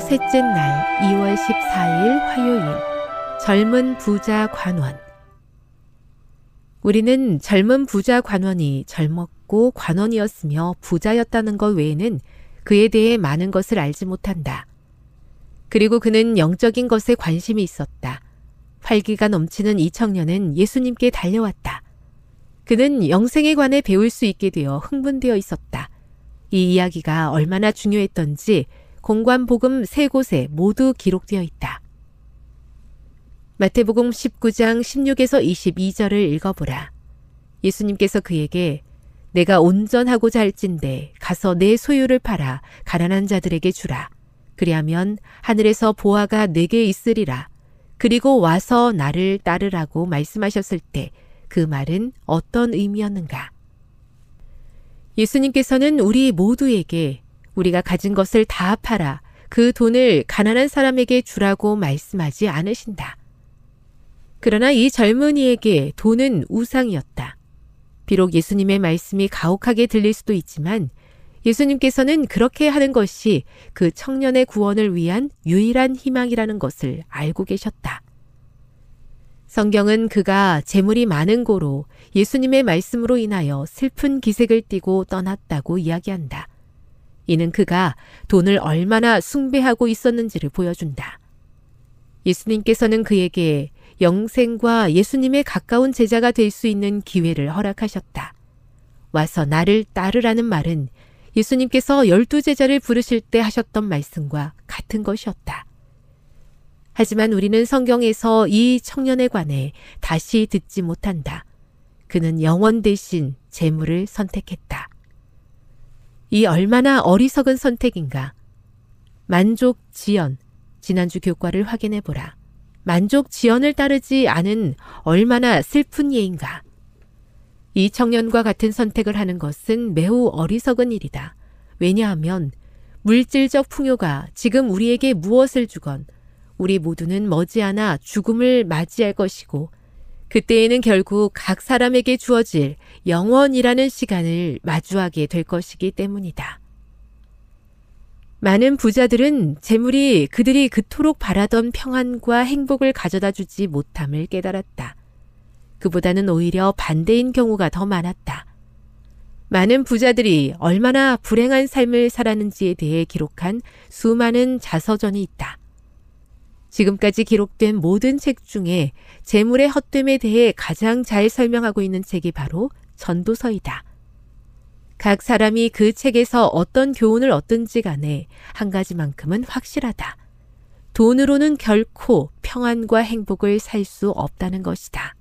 셋째 날 2월 14일 화요일 젊은 부자 관원 우리는 젊은 부자 관원이 젊었고 관원이었으며 부자였다는 것 외에는 그에 대해 많은 것을 알지 못한다. 그리고 그는 영적인 것에 관심이 있었다. 활기가 넘치는 이 청년은 예수님께 달려왔다. 그는 영생에 관해 배울 수 있게 되어 흥분되어 있었다. 이 이야기가 얼마나 중요했던지 공관복음 세 곳에 모두 기록되어 있다. 마태복음 19장 16에서 22절을 읽어보라. 예수님께서 그에게 내가 온전하고자 할진대 가서 내 소유를 팔아 가난한 자들에게 주라. 그리하면 하늘에서 보아가 내게 있으리라. 그리고 와서 나를 따르라고 말씀하셨을 때 그 말은 어떤 의미였는가? 예수님께서는 우리 모두에게 우리가 가진 것을 다 팔아 그 돈을 가난한 사람에게 주라고 말씀하지 않으신다. 그러나 이 젊은이에게 돈은 우상이었다. 비록 예수님의 말씀이 가혹하게 들릴 수도 있지만 예수님께서는 그렇게 하는 것이 그 청년의 구원을 위한 유일한 희망이라는 것을 알고 계셨다. 성경은 그가 재물이 많은 고로 예수님의 말씀으로 인하여 슬픈 기색을 띠고 떠났다고 이야기한다. 이는 그가 돈을 얼마나 숭배하고 있었는지를 보여준다. 예수님께서는 그에게 영생과 예수님의 가까운 제자가 될 수 있는 기회를 허락하셨다. 와서 나를 따르라는 말은 예수님께서 열두 제자를 부르실 때 하셨던 말씀과 같은 것이었다. 하지만 우리는 성경에서 이 청년에 관해 다시 듣지 못한다. 그는 영원 대신 재물을 선택했다. 이 얼마나 어리석은 선택인가. 만족 지연. 지난주 교과를 확인해 보라. 만족 지연을 따르지 않은 얼마나 슬픈 예인가. 이 청년과 같은 선택을 하는 것은 매우 어리석은 일이다. 왜냐하면 물질적 풍요가 지금 우리에게 무엇을 주건 우리 모두는 머지않아 죽음을 맞이할 것이고 그때에는 결국 각 사람에게 주어질 영원이라는 시간을 마주하게 될 것이기 때문이다. 많은 부자들은 재물이 그들이 그토록 바라던 평안과 행복을 가져다 주지 못함을 깨달았다. 그보다는 오히려 반대인 경우가 더 많았다. 많은 부자들이 얼마나 불행한 삶을 살았는지에 대해 기록한 수많은 자서전이 있다. 지금까지 기록된 모든 책 중에 재물의 헛됨에 대해 가장 잘 설명하고 있는 책이 바로 전도서이다. 각 사람이 그 책에서 어떤 교훈을 얻든지 간에 한 가지만큼은 확실하다. 돈으로는 결코 평안과 행복을 살 수 없다는 것이다.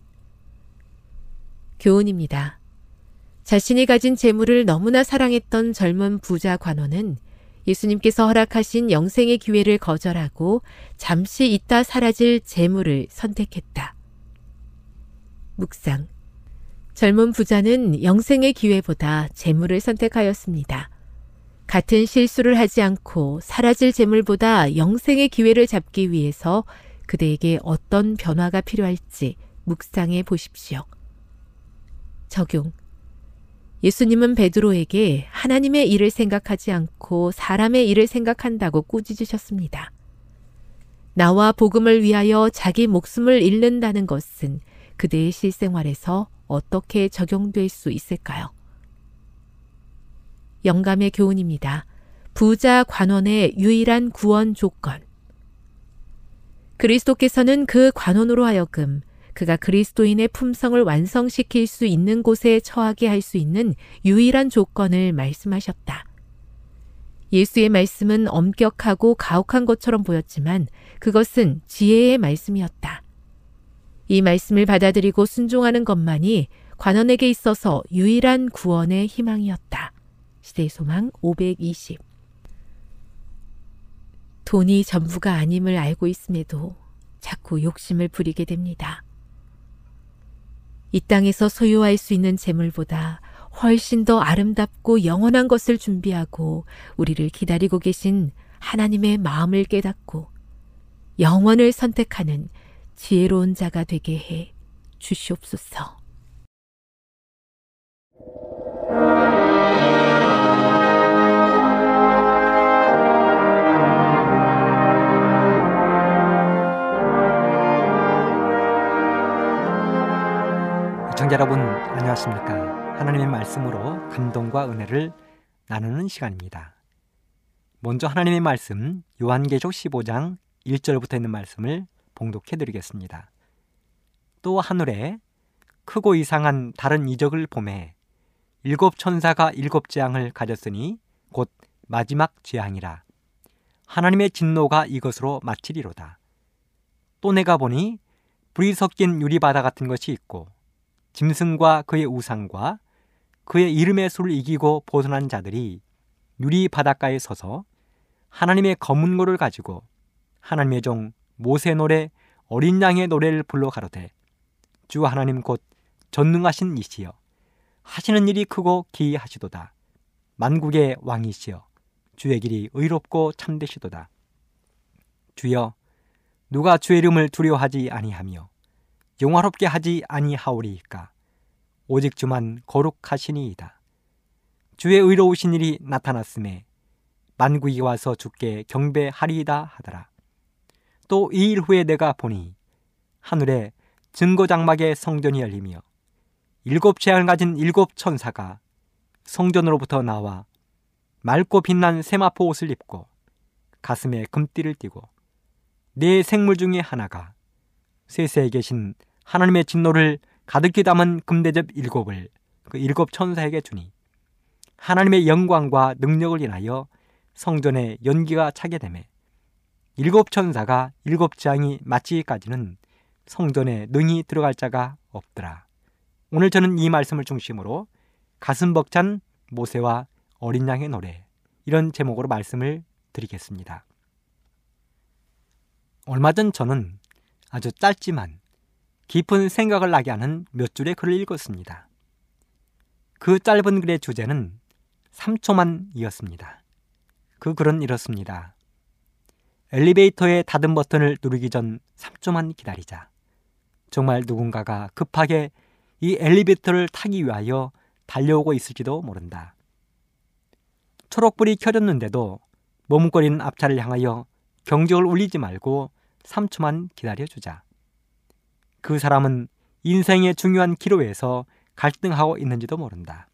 교훈입니다. 자신이 가진 재물을 너무나 사랑했던 젊은 부자 관원은 예수님께서 허락하신 영생의 기회를 거절하고 잠시 있다 사라질 재물을 선택했다. 묵상. 젊은 부자는 영생의 기회보다 재물을 선택하였습니다. 같은 실수를 하지 않고 사라질 재물보다 영생의 기회를 잡기 위해서 그대에게 어떤 변화가 필요할지 묵상해 보십시오. 적용. 예수님은 베드로에게 하나님의 일을 생각하지 않고 사람의 일을 생각한다고 꾸짖으셨습니다. 나와 복음을 위하여 자기 목숨을 잃는다는 것은 그대의 실생활에서 어떻게 적용될 수 있을까요? 영감의 교훈입니다. 부자 관원의 유일한 구원 조건. 그리스도께서는 그 관원으로 하여금 그가 그리스도인의 품성을 완성시킬 수 있는 곳에 처하게 할 수 있는 유일한 조건을 말씀하셨다. 예수의 말씀은 엄격하고 가혹한 것처럼 보였지만 그것은 지혜의 말씀이었다. 이 말씀을 받아들이고 순종하는 것만이 관원에게 있어서 유일한 구원의 희망이었다. 시대의 소망 520 돈이 전부가 아님을 알고 있음에도 자꾸 욕심을 부리게 됩니다. 이 땅에서 소유할 수 있는 재물보다 훨씬 더 아름답고 영원한 것을 준비하고 우리를 기다리고 계신 하나님의 마음을 깨닫고 영원을 선택하는 지혜로운 자가 되게 해 주시옵소서. 시청자 여러분 안녕하십니까? 하나님의 말씀으로 감동과 은혜를 나누는 시간입니다. 먼저 하나님의 말씀 요한계시록 15장 1절부터 있는 말씀을 봉독해 드리겠습니다. 또 하늘에 크고 이상한 다른 이적을 보매 일곱 천사가 일곱 재앙을 가졌으니 곧 마지막 재앙이라. 하나님의 진노가 이것으로 마치리로다. 또 내가 보니 불이 섞인 유리바다 같은 것이 있고 짐승과 그의 우상과 그의 이름의 수를 이기고 보존한 자들이 유리 바닷가에 서서 하나님의 검은 고를 가지고 하나님의 종 모세 노래 어린 양의 노래를 불러 가로되 주 하나님 곧 전능하신 이시여 하시는 일이 크고 기이하시도다. 만국의 왕이시여 주의 길이 의롭고 참되시도다. 주여 누가 주의 이름을 두려워하지 아니하며 영화롭게 하지 아니하오리이까 오직 주만 거룩하시니이다. 주의 의로우신 일이 나타났음에 만국이 와서 주께 경배하리이다 하더라. 또 이 일 후에 내가 보니 하늘에 증거장막의 성전이 열리며 일곱 재앙을 가진 일곱 천사가 성전으로부터 나와 맑고 빛난 세마포 옷을 입고 가슴에 금띠를 띠고 네 생물 중에 하나가 세세에 계신 하나님의 진노를 가득히 담은 금대접 일곱을 그 일곱 천사에게 주니 하나님의 영광과 능력을 인하여 성전에 연기가 차게 되매 일곱 천사가 일곱 장이 마치기까지는 성전에 능히 들어갈 자가 없더라. 오늘 저는 이 말씀을 중심으로 가슴 벅찬 모세와 어린 양의 노래 이런 제목으로 말씀을 드리겠습니다. 얼마 전 저는 아주 짧지만 깊은 생각을 나게 하는 몇 줄의 글을 읽었습니다. 그 짧은 글의 주제는 3초만이었습니다. 그 글은 이렇습니다. 엘리베이터의 닫은 버튼을 누르기 전 3초만 기다리자. 정말 누군가가 급하게 이 엘리베이터를 타기 위하여 달려오고 있을지도 모른다. 초록불이 켜졌는데도 머뭇거리는 앞차를 향하여 경적을 울리지 말고 3초만 기다려주자. 그 사람은 인생의 중요한 기로에서 갈등하고 있는지도 모른다.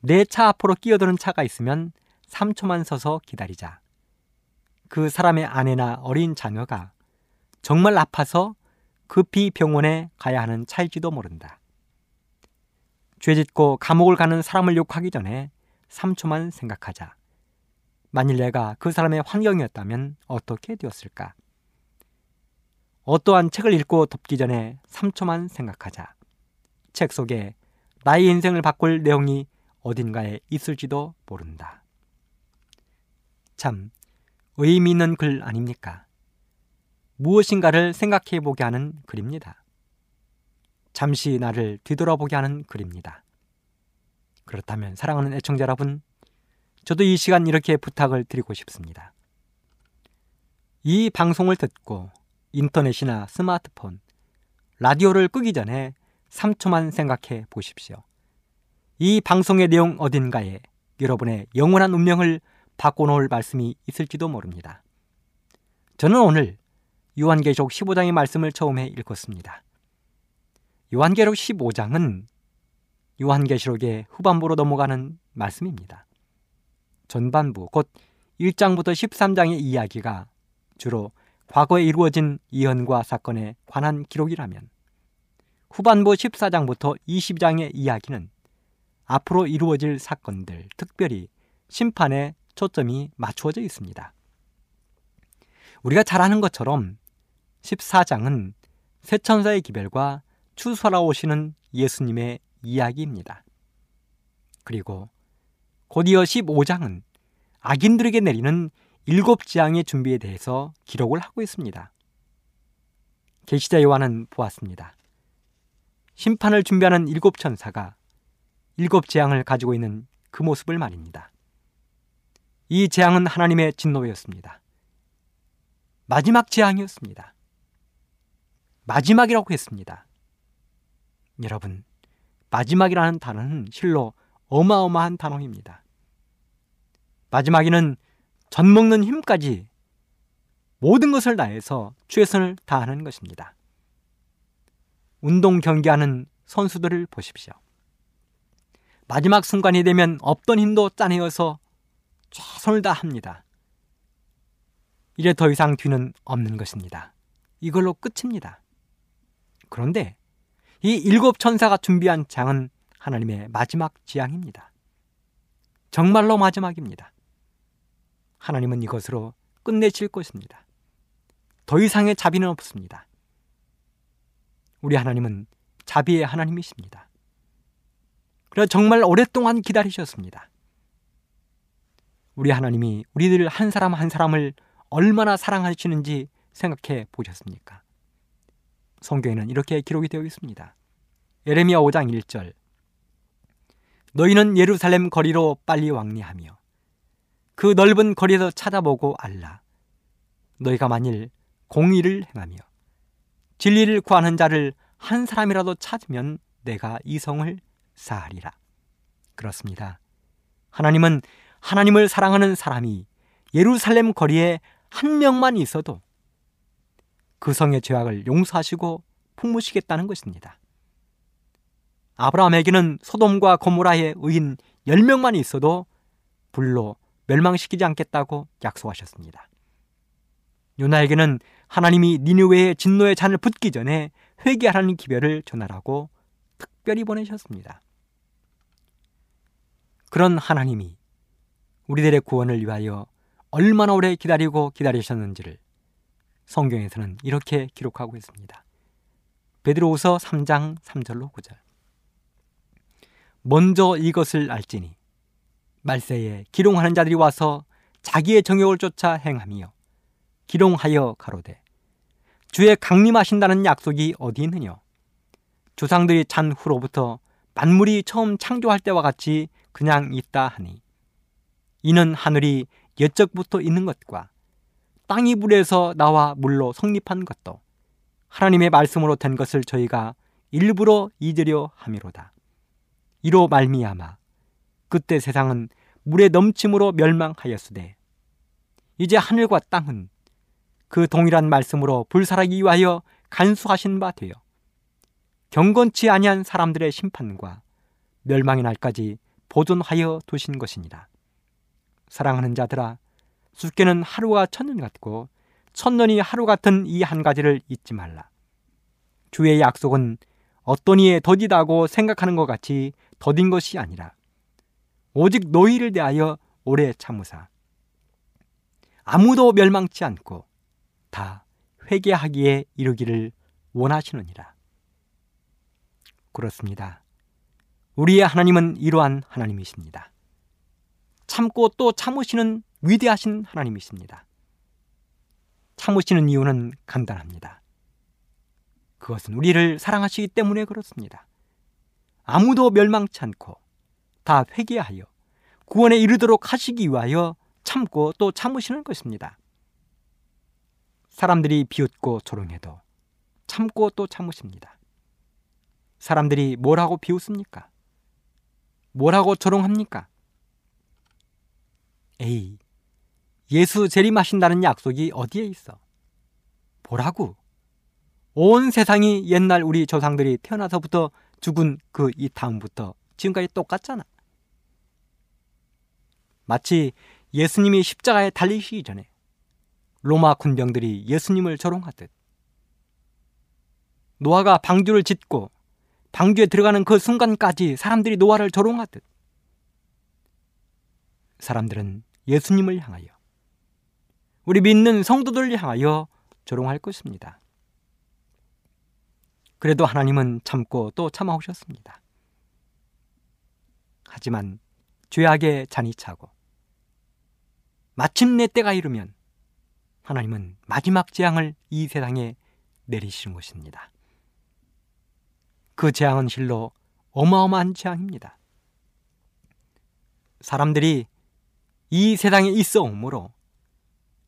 내 차 앞으로 끼어드는 차가 있으면 3초만 서서 기다리자. 그 사람의 아내나 어린 자녀가 정말 아파서 급히 병원에 가야 하는 차일지도 모른다. 죄 짓고 감옥을 가는 사람을 욕하기 전에 3초만 생각하자. 만일 내가 그 사람의 환경이었다면 어떻게 되었을까? 어떠한 책을 읽고 덮기 전에 3초만 생각하자. 책 속에 나의 인생을 바꿀 내용이 어딘가에 있을지도 모른다. 참, 의미 있는 글 아닙니까? 무엇인가를 생각해 보게 하는 글입니다. 잠시 나를 뒤돌아보게 하는 글입니다. 그렇다면 사랑하는 애청자 여러분, 저도 이 시간 이렇게 부탁을 드리고 싶습니다. 이 방송을 듣고 인터넷이나 스마트폰, 라디오를 끄기 전에 3초만 생각해 보십시오. 이 방송의 내용 어딘가에 여러분의 영원한 운명을 바꿔놓을 말씀이 있을지도 모릅니다. 저는 오늘 요한계시록 15장의 말씀을 처음에 읽었습니다. 요한계시록 15장은 요한계시록의 후반부로 넘어가는 말씀입니다. 전반부 곧 1장부터 13장의 이야기가 주로 과거에 이루어진 이현과 사건에 관한 기록이라면 후반부 14장부터 20장의 이야기는 앞으로 이루어질 사건들, 특별히 심판에 초점이 맞추어져 있습니다. 우리가 잘 아는 것처럼 14장은 세천사의 기별과 추수하러 오시는 예수님의 이야기입니다. 그리고 곧이어 15장은 악인들에게 내리는 일곱 재앙의 준비에 대해서 기록을 하고 있습니다. 계시자 요한은 보았습니다. 심판을 준비하는 일곱 천사가 일곱 재앙을 가지고 있는 그 모습을 말입니다. 이 재앙은 하나님의 진노였습니다. 마지막 재앙이었습니다. 마지막이라고 했습니다. 여러분, 마지막이라는 단어는 실로 어마어마한 단어입니다. 마지막에는 젖 먹는 힘까지 모든 것을 다해서 최선을 다하는 것입니다. 운동 경기하는 선수들을 보십시오. 마지막 순간이 되면 없던 힘도 짜내어서 최선을 다합니다. 이제 더 이상 뒤는 없는 것입니다. 이걸로 끝입니다. 그런데 이 일곱 천사가 준비한 장은 하나님의 마지막 지향입니다. 정말로 마지막입니다. 하나님은 이것으로 끝내실 것입니다. 더 이상의 자비는 없습니다. 우리 하나님은 자비의 하나님이십니다. 그래서 정말 오랫동안 기다리셨습니다. 우리 하나님이 우리들 한 사람 한 사람을 얼마나 사랑하시는지 생각해 보셨습니까? 성경에는 이렇게 기록이 되어 있습니다. 예레미야 5장 1절 너희는 예루살렘 거리로 빨리 왕래하며 그 넓은 거리에서 찾아보고 알라. 너희가 만일 공의를 행하며 진리를 구하는 자를 한 사람이라도 찾으면 내가 이 성을 사하리라. 그렇습니다. 하나님은 하나님을 사랑하는 사람이 예루살렘 거리에 한 명만 있어도 그 성의 죄악을 용서하시고 풍무시겠다는 것입니다. 아브라함에게는 소돔과 고모라의 의인 10명만 있어도 불로 멸망시키지 않겠다고 약속하셨습니다. 요나에게는 하나님이 니느웨의 진노의 잔을 붓기 전에 회개하라는 기별을 전하라고 특별히 보내셨습니다. 그런 하나님이 우리들의 구원을 위하여 얼마나 오래 기다리고 기다리셨는지를 성경에서는 이렇게 기록하고 있습니다. 베드로후서 3장 3절로 9절. 먼저 이것을 알지니 말세에 기롱하는 자들이 와서 자기의 정욕을 쫓아 행하며 기롱하여 가로되 주의 강림하신다는 약속이 어디 있느냐 조상들이 찬 후로부터 만물이 처음 창조할 때와 같이 그냥 있다 하니 이는 하늘이 옛적부터 있는 것과 땅이 불에서 나와 물로 성립한 것도 하나님의 말씀으로 된 것을 저희가 일부러 잊으려 함이로다. 이로 말미암아 그때 세상은 물의 넘침으로 멸망하였으되 이제 하늘과 땅은 그 동일한 말씀으로 불살하기 위하여 간수하신 바 되어 경건치 아니한 사람들의 심판과 멸망의 날까지 보존하여 두신 것이니라. 사랑하는 자들아 수께는 하루가 천년 같고 천년이 하루 같은 이 한 가지를 잊지 말라. 주의 약속은 어떤 이에 더디다고 생각하는 것 같이 더딘 것이 아니라 오직 너희를 대하여 오래 참으사 아무도 멸망치 않고 다 회개하기에 이르기를 원하시느니라. 그렇습니다. 우리의 하나님은 이러한 하나님이십니다. 참고 또 참으시는 위대하신 하나님이십니다. 참으시는 이유는 간단합니다. 그것은 우리를 사랑하시기 때문에 그렇습니다. 아무도 멸망치 않고 다 회개하여 구원에 이르도록 하시기 위하여 참고 또 참으시는 것입니다. 사람들이 비웃고 조롱해도 참고 또 참으십니다. 사람들이 뭐라고 비웃습니까? 뭐라고 조롱합니까? 에이, 예수 재림하신다는 약속이 어디에 있어? 보라고. 온 세상이 옛날 우리 조상들이 태어나서부터 죽은 그 이 다음부터 지금까지 똑같잖아. 마치 예수님이 십자가에 달리시기 전에 로마 군병들이 예수님을 조롱하듯 노아가 방주를 짓고 방주에 들어가는 그 순간까지 사람들이 노아를 조롱하듯 사람들은 예수님을 향하여 우리 믿는 성도들을 향하여 조롱할 것입니다. 그래도 하나님은 참고 또 참아오셨습니다. 하지만 죄악의 잔이 차고 마침내 때가 이르면 하나님은 마지막 재앙을 이 세상에 내리시는 것입니다. 그 재앙은 실로 어마어마한 재앙입니다. 사람들이 이 세상에 있어 오므로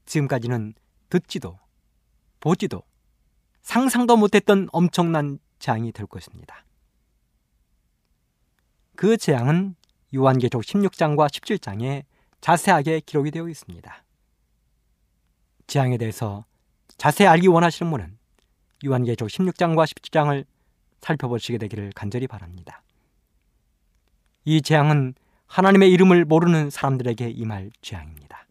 지금까지는 듣지도 보지도 상상도 못했던 엄청난 재앙이 될 것입니다. 그 재앙은 요한계적 16장과 17장에 자세하게 기록이 되어 있습니다. 재앙에 대해서 자세히 알기 원하시는 분은 요한계적 16장과 17장을 살펴보시게 되기를 간절히 바랍니다. 이 재앙은 하나님의 이름을 모르는 사람들에게 임할 재앙입니다.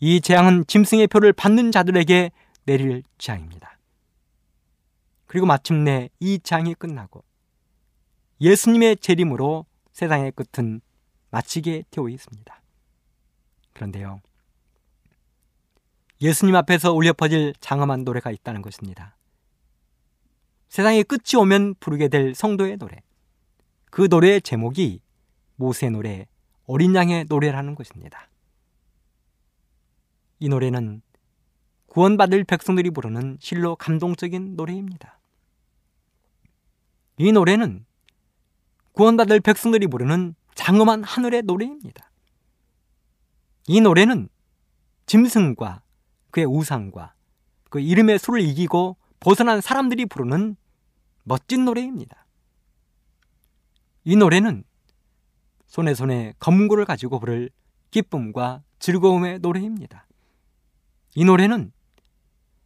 이 재앙은 짐승의 표를 받는 자들에게 내릴 재앙입니다. 그리고 마침내 이 재앙이 끝나고 예수님의 재림으로 세상의 끝은 마치게 되어 있습니다. 그런데요. 예수님 앞에서 울려 퍼질 장엄한 노래가 있다는 것입니다. 세상의 끝이 오면 부르게 될 성도의 노래. 그 노래의 제목이 모세 노래, 어린 양의 노래라는 것입니다. 이 노래는 구원받을 백성들이 부르는 실로 감동적인 노래입니다. 이 노래는 구원받을 백성들이 부르는 장엄한 하늘의 노래입니다. 이 노래는 짐승과 그의 우상과 그 이름의 수를 이기고 벗어난 사람들이 부르는 멋진 노래입니다. 이 노래는 손에 손에 검구를 가지고 부를 기쁨과 즐거움의 노래입니다. 이 노래는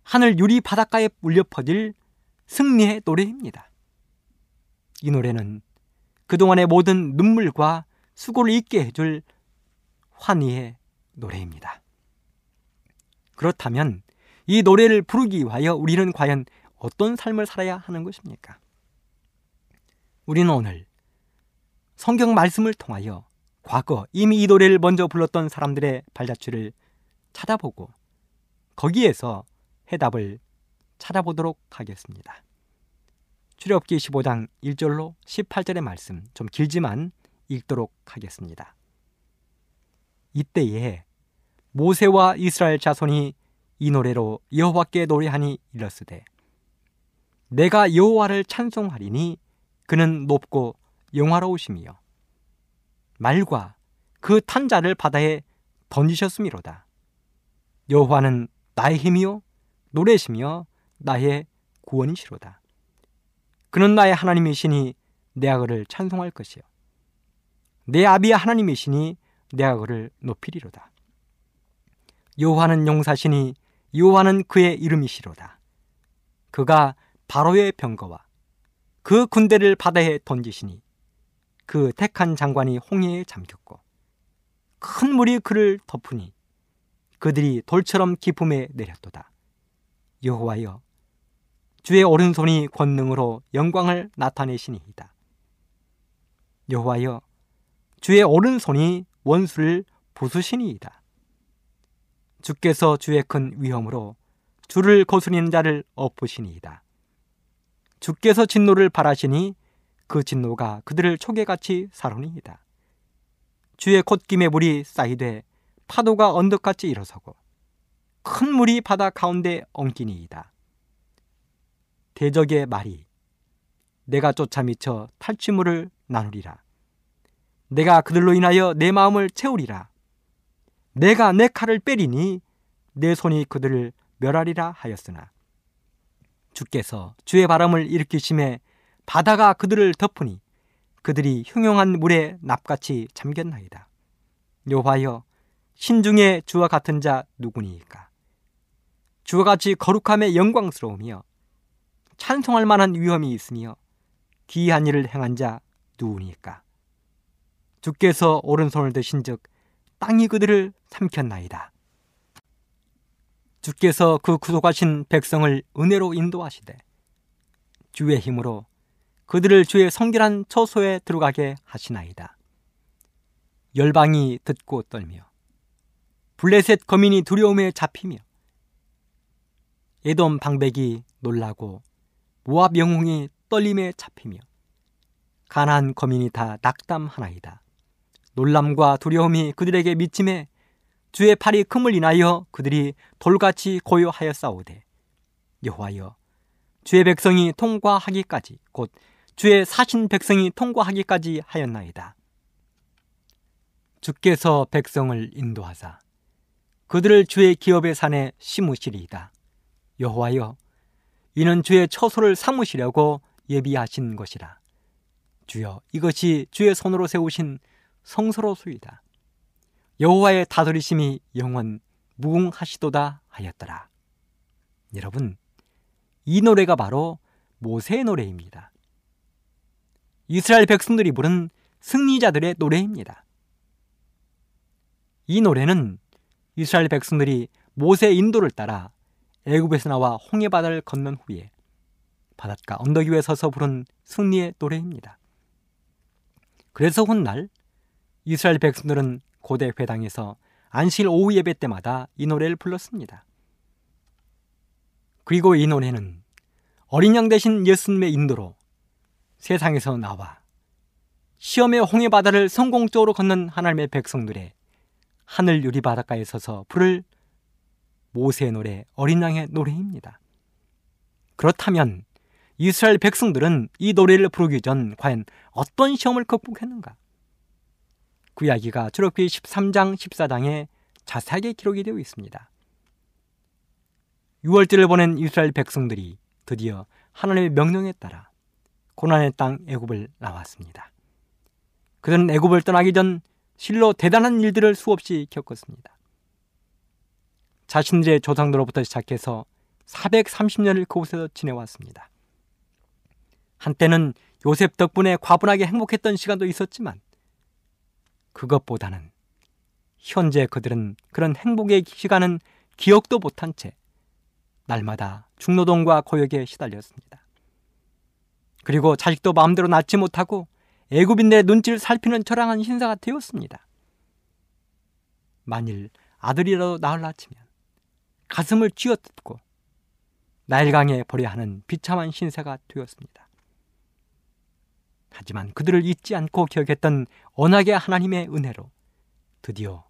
하늘 유리 바닷가에 울려 퍼질 승리의 노래입니다. 이 노래는 그동안의 모든 눈물과 수고를 잊게 해줄 환희의 노래입니다. 그렇다면 이 노래를 부르기 위하여 우리는 과연 어떤 삶을 살아야 하는 것입니까? 우리는 오늘 성경 말씀을 통하여 과거 이미 이 노래를 먼저 불렀던 사람들의 발자취를 찾아보고 거기에서 해답을 찾아보도록 하겠습니다. 출애굽기 15장 1절로 18절의 말씀 좀 길지만 읽도록 하겠습니다. 이때에 모세와 이스라엘 자손이 이 노래로 여호와께 노래하니 이르스되 내가 여호와를 찬송하리니 그는 높고 영화로우심이요 말과 그 탄자를 바다에 던지셨음이로다 여호와는 나의 힘이요 노래시며 나의 구원이시로다 그는 나의 하나님이시니 내가 그를 찬송할 것이요. 내 아비의 하나님이시니 내가 그를 높이리로다. 요호와는 용사시니 요호와는 그의 이름이시로다. 그가 바로의 병거와 그 군대를 바다에 던지시니 그 택한 장관이 홍해에 잠겼고 큰 물이 그를 덮으니 그들이 돌처럼 기품에 내렸도다. 여호와여 주의 오른손이 권능으로 영광을 나타내시니이다. 여호와여 주의 오른손이 원수를 부수시니이다. 주께서 주의 큰 위험으로 주를 거스리는 자를 엎으시니이다. 주께서 진노를 바라시니 그 진노가 그들을 초계같이 사르니이다. 주의 콧김에 물이 쌓이되 파도가 언덕같이 일어서고 큰 물이 바다 가운데 엉키니이다. 대적의 말이 내가 쫓아 미쳐 탈취물을 나누리라. 내가 그들로 인하여 내 마음을 채우리라. 내가 내 칼을 빼리니 내 손이 그들을 멸하리라 하였으나 주께서 주의 바람을 일으키심에 바다가 그들을 덮으니 그들이 흉용한 물에 납같이 잠겼나이다. 여호와여 신중에 주와 같은 자 누구니이까? 주와 같이 거룩함에 영광스러우며 찬송할 만한 위험이 있으며 기이한 일을 행한 자 누구니까? 주께서 오른손을 드신즉 땅이 그들을 삼켰나이다. 주께서 그 구속하신 백성을 은혜로 인도하시되 주의 힘으로 그들을 주의 성결한 처소에 들어가게 하시나이다. 열방이 듣고 떨며 블레셋 거민이 두려움에 잡히며 에돔 방백이 놀라고 모압 영웅이 떨림에 잡히며 가난 거민이 다 낙담하나이다. 놀람과 두려움이 그들에게 미침해 주의 팔이 금을 인하여 그들이 돌같이 고요하여 싸우되 여호와여 주의 백성이 통과하기까지 곧 주의 사신 백성이 통과하기까지 하였나이다. 주께서 백성을 인도하사 그들을 주의 기업의 산에 심으시리이다. 여호와여 이는 주의 처소를 삼으시려고 예비하신 것이라. 주여 이것이 주의 손으로 세우신 성소로수이다. 여호와의 다스리심이 영원 무궁하시도다 하였더라. 여러분, 이 노래가 바로 모세의 노래입니다. 이스라엘 백성들이 부른 승리자들의 노래입니다. 이 노래는 이스라엘 백성들이 모세의 인도를 따라 애굽에서 나와 홍해 바다를 건넌 후에 바닷가 언덕 위에 서서 부른 승리의 노래입니다. 그래서 훗날 이스라엘 백성들은 고대 회당에서 안실 오후 예배 때마다 이 노래를 불렀습니다. 그리고 이 노래는 어린 양 대신 예수님의 인도로 세상에서 나와 시험의 홍해 바다를 성공적으로 건넌 하나님의 백성들의 하늘 유리 바닷가에 서서 부를 모세의 노래, 어린 양의 노래입니다. 그렇다면 이스라엘 백성들은 이 노래를 부르기 전 과연 어떤 시험을 극복했는가? 그 이야기가 출애굽기 13장 14장에 자세하게 기록이 되어 있습니다. 6월절을 보낸 이스라엘 백성들이 드디어 하나님의 명령에 따라 고난의 땅 애굽을 나왔습니다. 그들은 애굽을 떠나기 전 실로 대단한 일들을 수없이 겪었습니다. 자신들의 조상들로부터 시작해서 430년을 그곳에서 지내왔습니다. 한때는 요셉 덕분에 과분하게 행복했던 시간도 있었지만 그것보다는 현재 그들은 그런 행복의 시간은 기억도 못한 채 날마다 중노동과 고역에 시달렸습니다. 그리고 자식도 마음대로 낳지 못하고 애굽인들의 눈치를 살피는 처량한 신사가 되었습니다. 만일 아들이라도 낳을라 치면 가슴을 쥐어뜯고 나일강에 버려야 하는 비참한 신세가 되었습니다. 하지만 그들을 잊지 않고 기억했던 언약의 하나님의 은혜로 드디어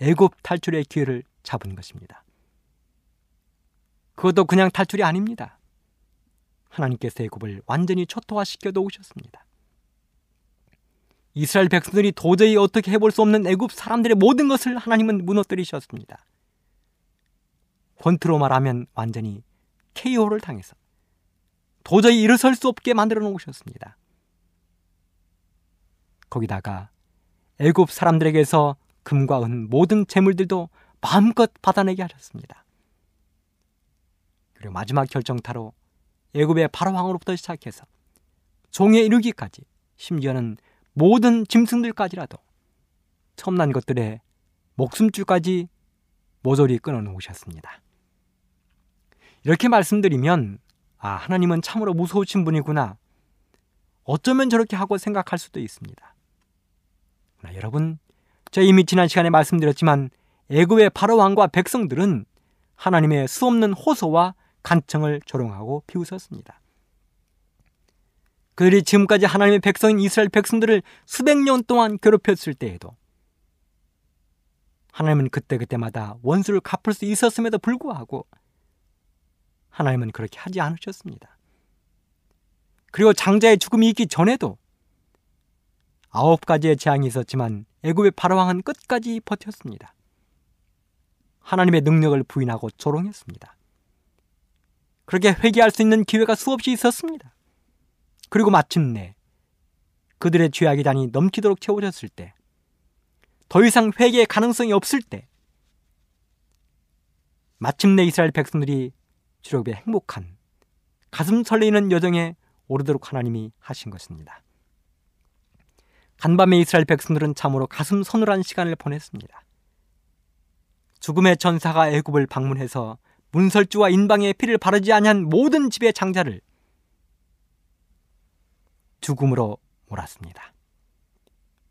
애굽 탈출의 기회를 잡은 것입니다. 그것도 그냥 탈출이 아닙니다. 하나님께서 애굽을 완전히 초토화시켜 놓으셨습니다. 이스라엘 백성들이 도저히 어떻게 해볼 수 없는 애굽 사람들의 모든 것을 하나님은 무너뜨리셨습니다. 권투로 말하면 완전히 KO를 당해서 도저히 일어설 수 없게 만들어 놓으셨습니다. 거기다가 애굽 사람들에게서 금과 은 모든 재물들도 마음껏 받아내게 하셨습니다. 그리고 마지막 결정타로 애굽의 바로 왕으로부터 시작해서 종에 이르기까지 심지어는 모든 짐승들까지라도 첨난 것들의 목숨줄까지 모조리 끊어 놓으셨습니다. 이렇게 말씀드리면 아 하나님은 참으로 무서우신 분이구나. 어쩌면 저렇게 하고 생각할 수도 있습니다. 그러나 여러분, 제가 이미 지난 시간에 말씀드렸지만 애굽의 바로 왕과 백성들은 하나님의 수없는 호소와 간청을 조롱하고 비웃었습니다. 그들이 지금까지 하나님의 백성인 이스라엘 백성들을 수백 년 동안 괴롭혔을 때에도 하나님은 그때그때마다 원수를 갚을 수 있었음에도 불구하고 하나님은 그렇게 하지 않으셨습니다. 그리고 장자의 죽음이 있기 전에도 아홉 가지의 재앙이 있었지만 애굽의 바로왕은 끝까지 버텼습니다. 하나님의 능력을 부인하고 조롱했습니다. 그렇게 회개할 수 있는 기회가 수없이 있었습니다. 그리고 마침내 그들의 죄악의 잔이 넘치도록 채워졌을 때, 더 이상 회개의 가능성이 없을 때, 마침내 이스라엘 백성들이 주력의 행복한 가슴 설레이는 여정에 오르도록 하나님이 하신 것입니다. 간밤에 이스라엘 백성들은 참으로 가슴 서늘한 시간을 보냈습니다. 죽음의 전사가 애굽을 방문해서 문설주와 인방의 피를 바르지 아니한 모든 집의 장자를 죽음으로 몰았습니다.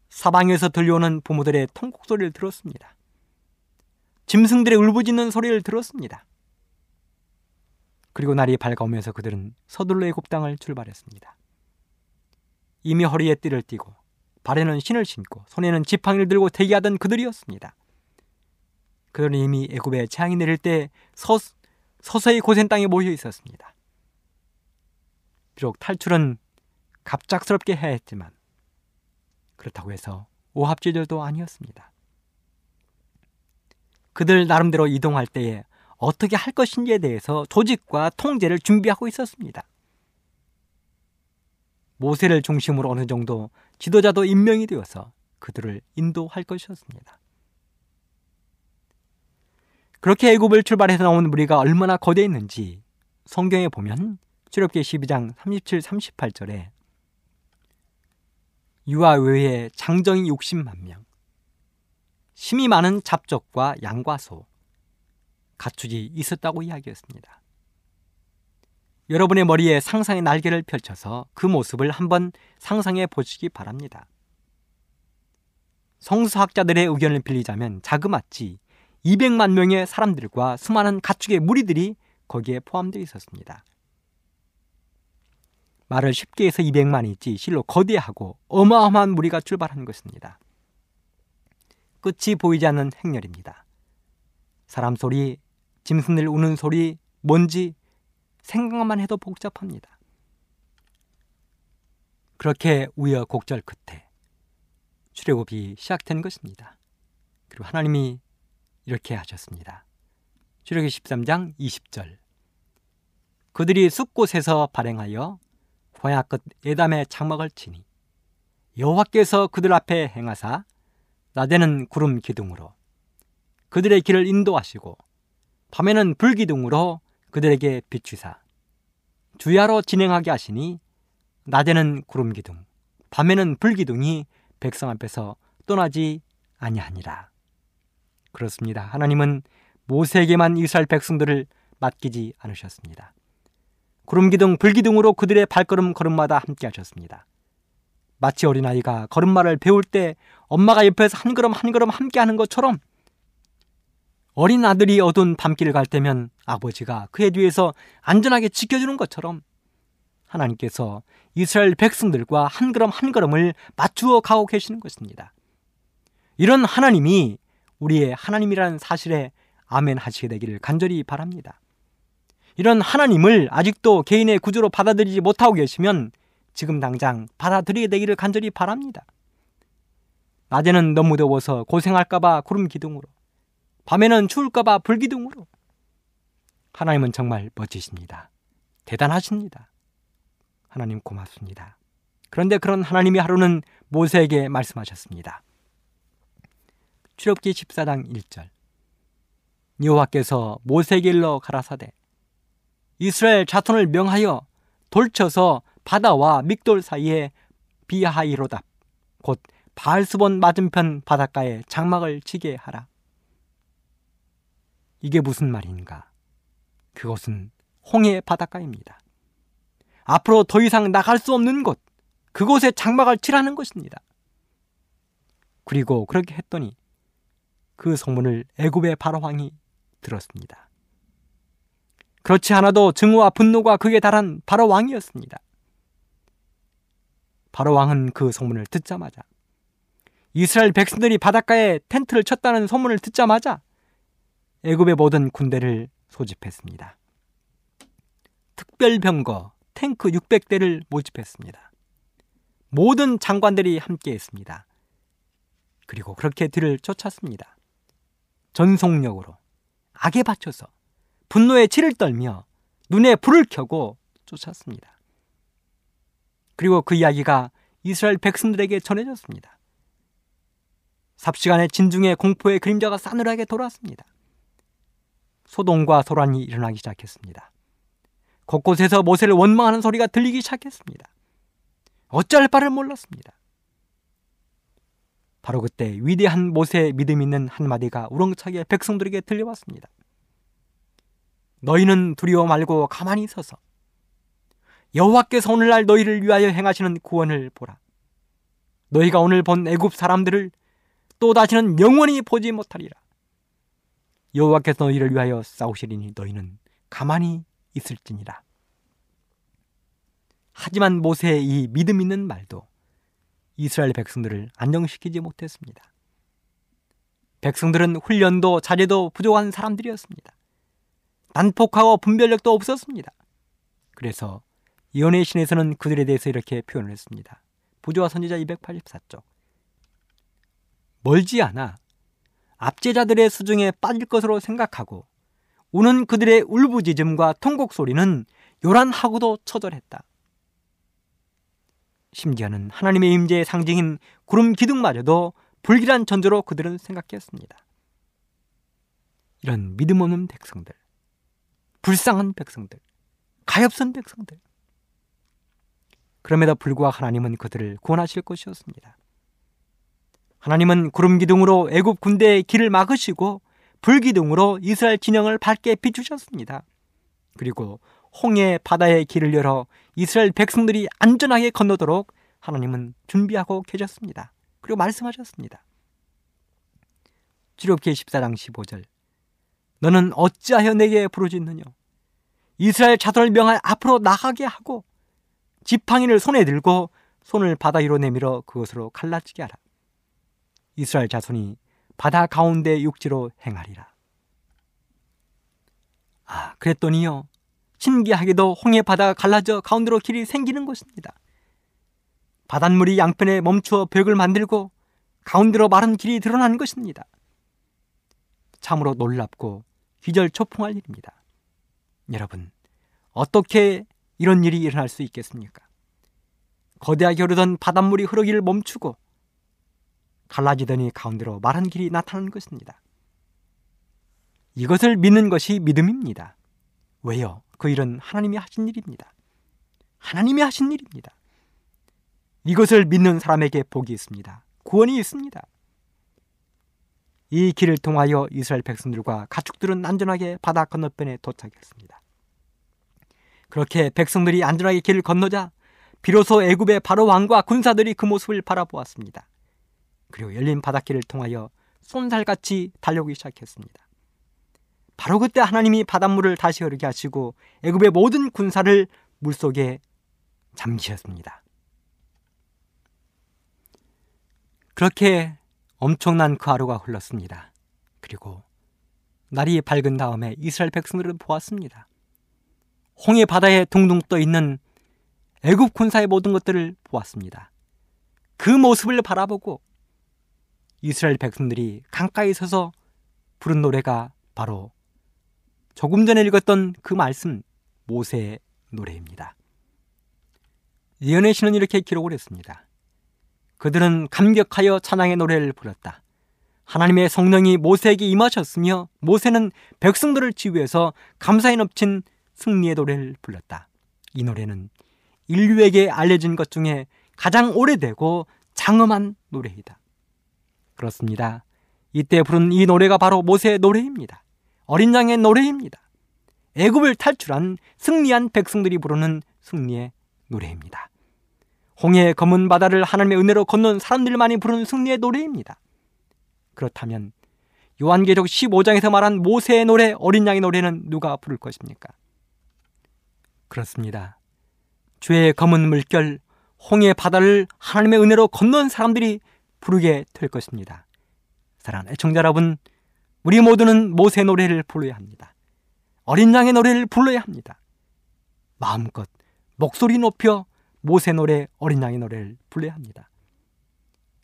사방에서 들려오는 부모들의 통곡 소리를 들었습니다. 짐승들의 울부짖는 소리를 들었습니다. 그리고 날이 밝아오면서 그들은 서둘러 애굽 땅을 출발했습니다. 이미 허리에 띠를 띠고 발에는 신을 신고 손에는 지팡이를 들고 대기하던 그들이었습니다. 그들은 이미 애굽에 재앙이 내릴 때 서, 서서히 고센 땅에 모여 있었습니다. 비록 탈출은 갑작스럽게 해야 했지만 그렇다고 해서 오합지졸도 아니었습니다. 그들 나름대로 이동할 때에 어떻게 할 것인지에 대해서 조직과 통제를 준비하고 있었습니다. 모세를 중심으로 어느 정도 지도자도 임명이 되어서 그들을 인도할 것이었습니다. 그렇게 애굽을 출발해서 나온 무리가 얼마나 거대했는지 성경에 보면 출애굽기 12장 37, 38절에 유아 외에 장정이 60만 명, 심이 많은 잡적과 양과 소, 가축이 있었다고 이야기했습니다. 여러분의 머리에 상상의 날개를 펼쳐서 그 모습을 한번 상상해 보시기 바랍니다. 성수학자들의 의견을 빌리자면 자그마치 200만 명의 사람들과 수많은 가축의 무리들이 거기에 포함되어 있었습니다. 말을 쉽게 해서 200만이지 실로 거대하고 어마어마한 무리가 출발한 것입니다. 끝이 보이지 않는 행렬입니다. 사람 소리, 짐승들 우는 소리, 뭔지 생각만 해도 복잡합니다. 그렇게 우여곡절 끝에 출애굽이 시작된 것입니다. 그리고 하나님이 이렇게 하셨습니다. 출애굽기 13장 20절 그들이 숲곳에서 발행하여 광야 끝 에담의 장막을 치니 여호와께서 그들 앞에 행하사 낮에는 구름 기둥으로 그들의 길을 인도하시고 밤에는 불기둥으로 그들에게 비추사 주야로 진행하게 하시니 낮에는 구름 기둥 밤에는 불 기둥이 백성 앞에서 떠나지 아니하니라. 그렇습니다. 하나님은 모세에게만 이스라엘 백성들을 맡기지 않으셨습니다. 구름 기둥, 불 기둥으로 그들의 발걸음 걸음마다 함께 하셨습니다. 마치 어린아이가 걸음마를 배울 때 엄마가 옆에서 한 걸음 한 걸음 함께 하는 것처럼 어린 아들이 어두운 밤길을 갈 때면 아버지가 그의 뒤에서 안전하게 지켜주는 것처럼 하나님께서 이스라엘 백성들과 한 걸음 한 걸음을 맞추어 가고 계시는 것입니다. 이런 하나님이 우리의 하나님이라는 사실에 아멘 하시게 되기를 간절히 바랍니다. 이런 하나님을 아직도 개인의 구조로 받아들이지 못하고 계시면 지금 당장 받아들이게 되기를 간절히 바랍니다. 낮에는 너무 더워서 고생할까봐 구름 기둥으로 밤에는 추울까봐 불기둥으로. 하나님은 정말 멋지십니다. 대단하십니다. 하나님 고맙습니다. 그런데 그런 하나님이 하루는 모세에게 말씀하셨습니다. 출애굽기 14장 1절 여호와께서 모세에게 일러 가라사대 이스라엘 자손을 명하여 돌쳐서 바다와 믹돌 사이에 비하이로답 곧 바알수본 맞은편 바닷가에 장막을 치게 하라. 이게 무슨 말인가? 그것은 홍해 바닷가입니다. 앞으로 더 이상 나갈 수 없는 곳, 그곳에 장막을 치라는 것입니다. 그리고 그렇게 했더니 그 소문을 애굽의 바로왕이 들었습니다. 그렇지 않아도 증오와 분노가 극에 달한 바로왕이었습니다. 바로왕은 그 소문을 듣자마자 이스라엘 백성들이 바닷가에 텐트를 쳤다는 소문을 듣자마자 애굽의 모든 군대를 소집했습니다. 특별병거 탱크 600대를 모집했습니다. 모든 장관들이 함께했습니다. 그리고 그렇게 뒤를 쫓았습니다. 전속력으로 악에 받쳐서 분노에 치를 떨며 눈에 불을 켜고 쫓았습니다. 그리고 그 이야기가 이스라엘 백성들에게 전해졌습니다. 삽시간에 진중의 공포의 그림자가 싸늘하게 돌았습니다. 소동과 소란이 일어나기 시작했습니다. 곳곳에서 모세를 원망하는 소리가 들리기 시작했습니다. 어찌할 바를 몰랐습니다. 바로 그때 위대한 모세의 믿음 있는 한마디가 우렁차게 백성들에게 들려왔습니다. 너희는 두려워 말고 가만히 서서 여호와께서 오늘날 너희를 위하여 행하시는 구원을 보라. 너희가 오늘 본 애굽 사람들을 또 다시는 영원히 보지 못하리라. 여호와께서 너희를 위하여 싸우시리니 너희는 가만히 있을지니라. 하지만 모세의 이 믿음 있는 말도 이스라엘 백성들을 안정시키지 못했습니다. 백성들은 훈련도 자제도 부족한 사람들이었습니다. 난폭하고 분별력도 없었습니다. 그래서 예언의 신에서는 그들에 대해서 이렇게 표현을 했습니다. 부조와 선지자 284쪽. 멀지 않아 압제자들의 수중에 빠질 것으로 생각하고 우는 그들의 울부짖음과 통곡 소리는 요란하고도 처절했다. 심지어는 하나님의 임재의 상징인 구름 기둥마저도 불길한 전조로 그들은 생각했습니다. 이런 믿음 없는 백성들, 불쌍한 백성들, 가엾은 백성들. 그럼에도 불구하고 하나님은 그들을 구원하실 것이었습니다. 하나님은 구름 기둥으로 애굽 군대의 길을 막으시고 불 기둥으로 이스라엘 진영을 밝게 비추셨습니다. 그리고 홍해 바다의 길을 열어 이스라엘 백성들이 안전하게 건너도록 하나님은 준비하고 계셨습니다. 그리고 말씀하셨습니다. 주력기 14장 15절 너는 어찌하여 내게 부르짖느냐 이스라엘 자손을 명하여 앞으로 나가게 하고 지팡이를 손에 들고 손을 바다 위로 내밀어 그것으로 갈라지게 하라. 이스라엘 자손이 바다 가운데 육지로 행하리라. 아, 그랬더니요. 신기하게도 홍해 바다가 갈라져 가운데로 길이 생기는 것입니다. 바닷물이 양편에 멈추어 벽을 만들고 가운데로 마른 길이 드러난 것입니다. 참으로 놀랍고 기절초풍할 일입니다. 여러분, 어떻게 이런 일이 일어날 수 있겠습니까? 거대하게 흐르던 바닷물이 흐르기를 멈추고 갈라지더니 가운데로 마른 길이 나타난 것입니다. 이것을 믿는 것이 믿음입니다. 왜요? 그 일은 하나님이 하신 일입니다. 하나님이 하신 일입니다. 이것을 믿는 사람에게 복이 있습니다. 구원이 있습니다. 이 길을 통하여 이스라엘 백성들과 가축들은 안전하게 바다 건너편에 도착했습니다. 그렇게 백성들이 안전하게 길을 건너자 비로소 애굽의 바로 왕과 군사들이 그 모습을 바라보았습니다. 그리고 열린 바닷길을 통하여 쏜살같이 달려오기 시작했습니다. 바로 그때 하나님이 바닷물을 다시 흐르게 하시고 애굽의 모든 군사를 물속에 잠기셨습니다. 그렇게 엄청난 그 하루가 흘렀습니다. 그리고 날이 밝은 다음에 이스라엘 백성들을 보았습니다. 홍해 바다에 둥둥 떠 있는 애굽 군사의 모든 것들을 보았습니다. 그 모습을 바라보고 이스라엘 백성들이 강가에 서서 부른 노래가 바로 조금 전에 읽었던 그 말씀 모세의 노래입니다. 예언의 신은 이렇게 기록을 했습니다. 그들은 감격하여 찬양의 노래를 불렀다. 하나님의 성령이 모세에게 임하셨으며 모세는 백성들을 지휘해서 감사에 넘친 승리의 노래를 불렀다. 이 노래는 인류에게 알려진 것 중에 가장 오래되고 장엄한 노래이다. 그렇습니다. 이때 부른 이 노래가 바로 모세의 노래입니다. 어린 양의 노래입니다. 애굽을 탈출한 승리한 백성들이 부르는 승리의 노래입니다. 홍해의 검은 바다를 하나님의 은혜로 건넌 사람들만이 부르는 승리의 노래입니다. 그렇다면 요한계적 15장에서 말한 모세의 노래, 어린 양의 노래는 누가 부를 것입니까? 그렇습니다. 죄의 검은 물결, 홍해 바다를 하나님의 은혜로 건넌 사람들이 부르게 될 것입니다. 사랑하는 애청자 여러분, 우리 모두는 모세 노래를 불러야 합니다. 어린 양의 노래를 불러야 합니다. 마음껏 목소리 높여 모세 노래, 어린 양의 노래를 불러야 합니다.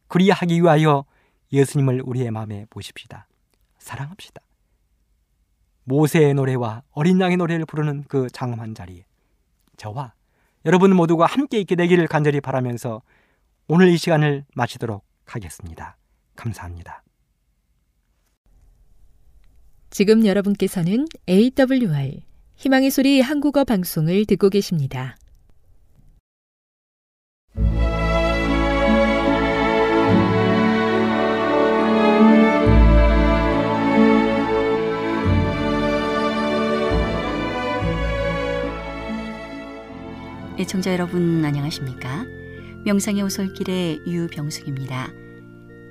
그리하기 위하여 예수님을 우리의 마음에 모십시다. 사랑합시다. 모세의 노래와 어린 양의 노래를 부르는 그 장엄한 자리에 저와 여러분 모두가 함께 있게 되기를 간절히 바라면서 오늘 이 시간을 마치도록 하겠습니다. 감사합니다. 지금 여러분께서는 AWR 희망의 소리 한국어 방송을 듣고 계십니다. 애청자 여러분 안녕하십니까? 명상의 오솔길의 유병숙입니다.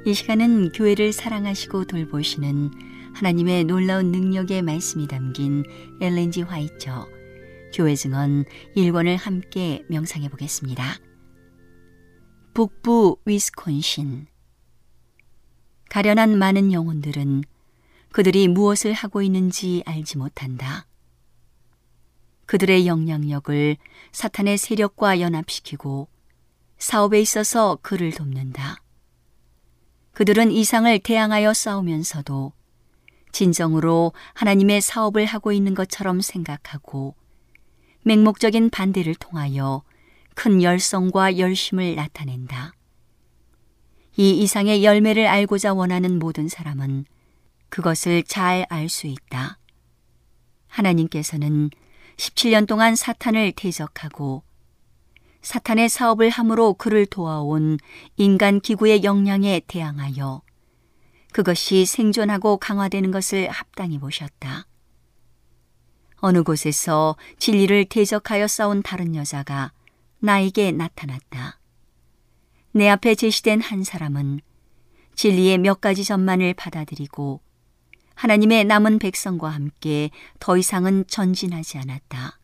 이 시간은 교회를 사랑하시고 돌보시는 하나님의 놀라운 능력의 말씀이 담긴 엘렌지 화이처 교회 증언 1권을 함께 명상해 보겠습니다. 북부 위스콘신 가련한 많은 영혼들은 그들이 무엇을 하고 있는지 알지 못한다. 그들의 영향력을 사탄의 세력과 연합시키고 사업에 있어서 그를 돕는다. 그들은 이상을 대항하여 싸우면서도 진정으로 하나님의 사업을 하고 있는 것처럼 생각하고 맹목적인 반대를 통하여 큰 열성과 열심을 나타낸다. 이 이상의 열매를 알고자 원하는 모든 사람은 그것을 잘 알 수 있다. 하나님께서는 17년 동안 사탄을 대적하고 사탄의 사업을 함으로 그를 도와온 인간 기구의 역량에 대항하여 그것이 생존하고 강화되는 것을 합당히 보셨다. 어느 곳에서 진리를 대적하여 싸운 다른 여자가 나에게 나타났다. 내 앞에 제시된 한 사람은 진리의 몇 가지 전만을 받아들이고 하나님의 남은 백성과 함께 더 이상은 전진하지 않았다.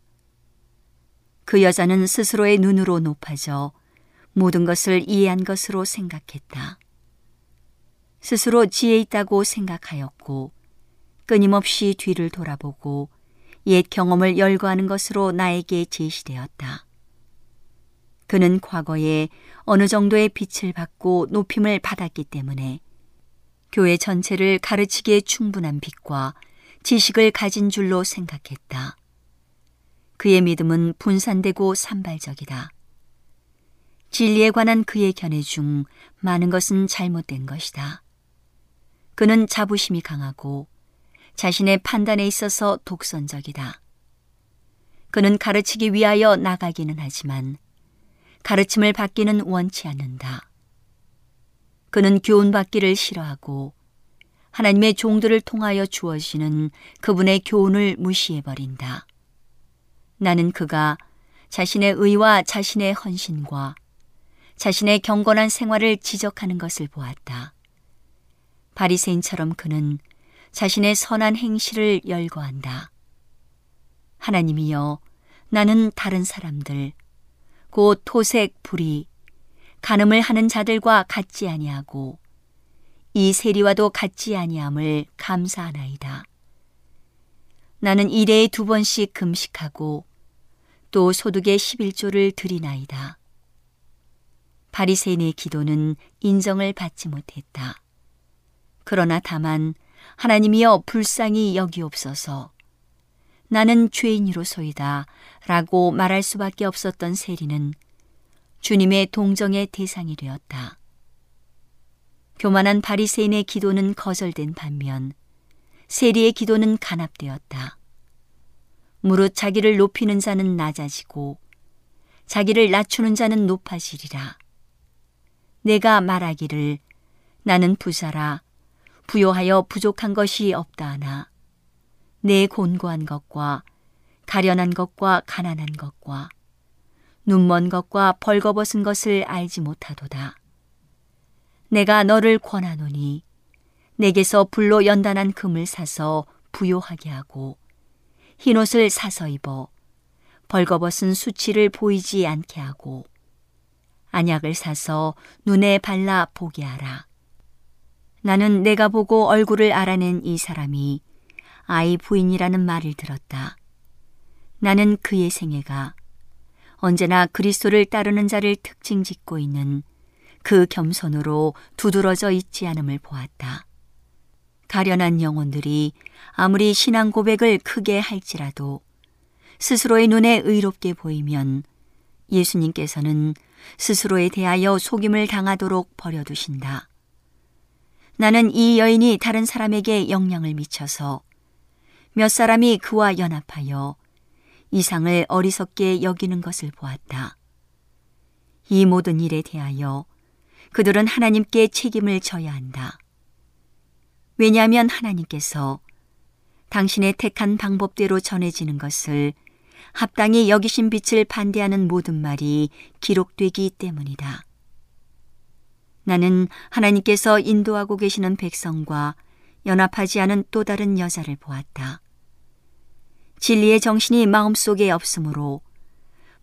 그 여자는 스스로의 눈으로 높아져 모든 것을 이해한 것으로 생각했다. 스스로 지혜 있다고 생각하였고 끊임없이 뒤를 돌아보고 옛 경험을 열거하는 것으로 나에게 제시되었다. 그는 과거에 어느 정도의 빛을 받고 높임을 받았기 때문에 교회 전체를 가르치기에 충분한 빛과 지식을 가진 줄로 생각했다. 그의 믿음은 분산되고 산발적이다. 진리에 관한 그의 견해 중 많은 것은 잘못된 것이다. 그는 자부심이 강하고 자신의 판단에 있어서 독선적이다. 그는 가르치기 위하여 나가기는 하지만 가르침을 받기는 원치 않는다. 그는 교훈받기를 싫어하고 하나님의 종들을 통하여 주어지는 그분의 교훈을 무시해버린다. 나는 그가 자신의 의와 자신의 헌신과 자신의 경건한 생활을 지적하는 것을 보았다. 바리새인처럼 그는 자신의 선한 행실을 열거한다. 하나님이여 나는 다른 사람들 곧 토색 불이 간음을 하는 자들과 같지 아니하고 이 세리와도 같지 아니함을 감사하나이다. 나는 일에 두 번씩 금식하고 또 소득의 11조를 드리나이다. 바리새인의 기도는 인정을 받지 못했다. 그러나 다만 하나님이여 불쌍히 여기옵소서. 나는 죄인이로소이다 라고 말할 수밖에 없었던 세리는 주님의 동정의 대상이 되었다. 교만한 바리새인의 기도는 거절된 반면 세리의 기도는 간합되었다. 무릇 자기를 높이는 자는 낮아지고 자기를 낮추는 자는 높아지리라. 내가 말하기를 나는 부자라 부요하여 부족한 것이 없다 하나 내 곤고한 것과 가련한 것과 가난한 것과 눈먼 것과 벌거벗은 것을 알지 못하도다. 내가 너를 권하노니 내게서 불로 연단한 금을 사서 부요하게 하고 흰옷을 사서 입어 벌거벗은 수치를 보이지 않게 하고 안약을 사서 눈에 발라 보게 하라. 나는 내가 보고 얼굴을 알아낸 이 사람이 아이 부인이라는 말을 들었다. 나는 그의 생애가 언제나 그리스도를 따르는 자를 특징 짓고 있는 그 겸손으로 두드러져 있지 않음을 보았다. 가련한 영혼들이 아무리 신앙 고백을 크게 할지라도 스스로의 눈에 의롭게 보이면 예수님께서는 스스로에 대하여 속임을 당하도록 버려두신다. 나는 이 여인이 다른 사람에게 영향을 미쳐서 몇 사람이 그와 연합하여 이상을 어리석게 여기는 것을 보았다. 이 모든 일에 대하여 그들은 하나님께 책임을 져야 한다. 왜냐하면 하나님께서 당신의 택한 방법대로 전해지는 것을 합당히 여기신 빛을 반대하는 모든 말이 기록되기 때문이다. 나는 하나님께서 인도하고 계시는 백성과 연합하지 않은 또 다른 여자를 보았다. 진리의 정신이 마음속에 없으므로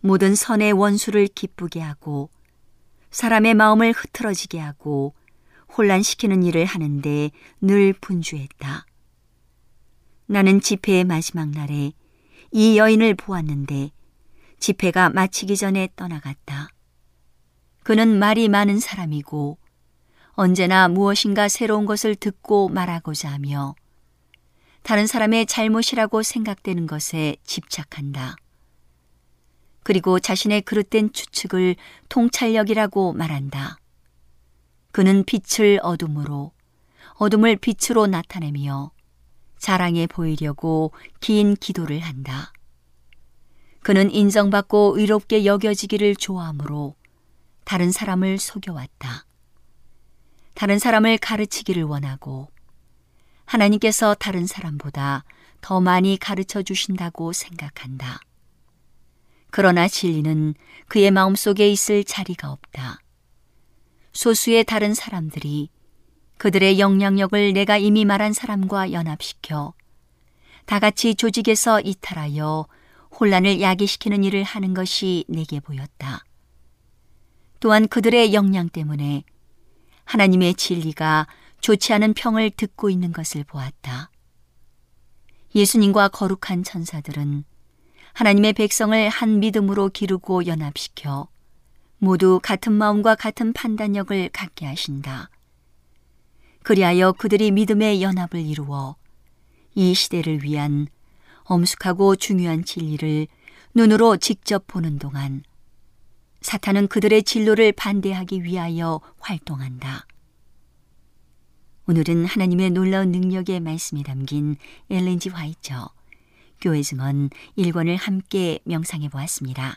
모든 선의 원수를 기쁘게 하고 사람의 마음을 흐트러지게 하고 혼란시키는 일을 하는데 늘 분주했다. 나는 집회의 마지막 날에 이 여인을 보았는데 집회가 마치기 전에 떠나갔다. 그는 말이 많은 사람이고 언제나 무엇인가 새로운 것을 듣고 말하고자 하며 다른 사람의 잘못이라고 생각되는 것에 집착한다. 그리고 자신의 그릇된 추측을 통찰력이라고 말한다. 그는 빛을 어둠으로, 어둠을 빛으로 나타내며 자랑해 보이려고 긴 기도를 한다. 그는 인정받고 의롭게 여겨지기를 좋아하므로 다른 사람을 속여왔다. 다른 사람을 가르치기를 원하고 하나님께서 다른 사람보다 더 많이 가르쳐 주신다고 생각한다. 그러나 진리는 그의 마음속에 있을 자리가 없다. 소수의 다른 사람들이 그들의 영향력을 내가 이미 말한 사람과 연합시켜 다 같이 조직에서 이탈하여 혼란을 야기시키는 일을 하는 것이 내게 보였다. 또한 그들의 역량 때문에 하나님의 진리가 좋지 않은 평을 듣고 있는 것을 보았다. 예수님과 거룩한 천사들은 하나님의 백성을 한 믿음으로 기르고 연합시켜 모두 같은 마음과 같은 판단력을 갖게 하신다. 그리하여 그들이 믿음의 연합을 이루어 이 시대를 위한 엄숙하고 중요한 진리를 눈으로 직접 보는 동안 사탄은 그들의 진로를 반대하기 위하여 활동한다. 오늘은 하나님의 놀라운 능력의 말씀이 담긴 엘렌지 화이처 교회 증언 1권을 함께 명상해 보았습니다.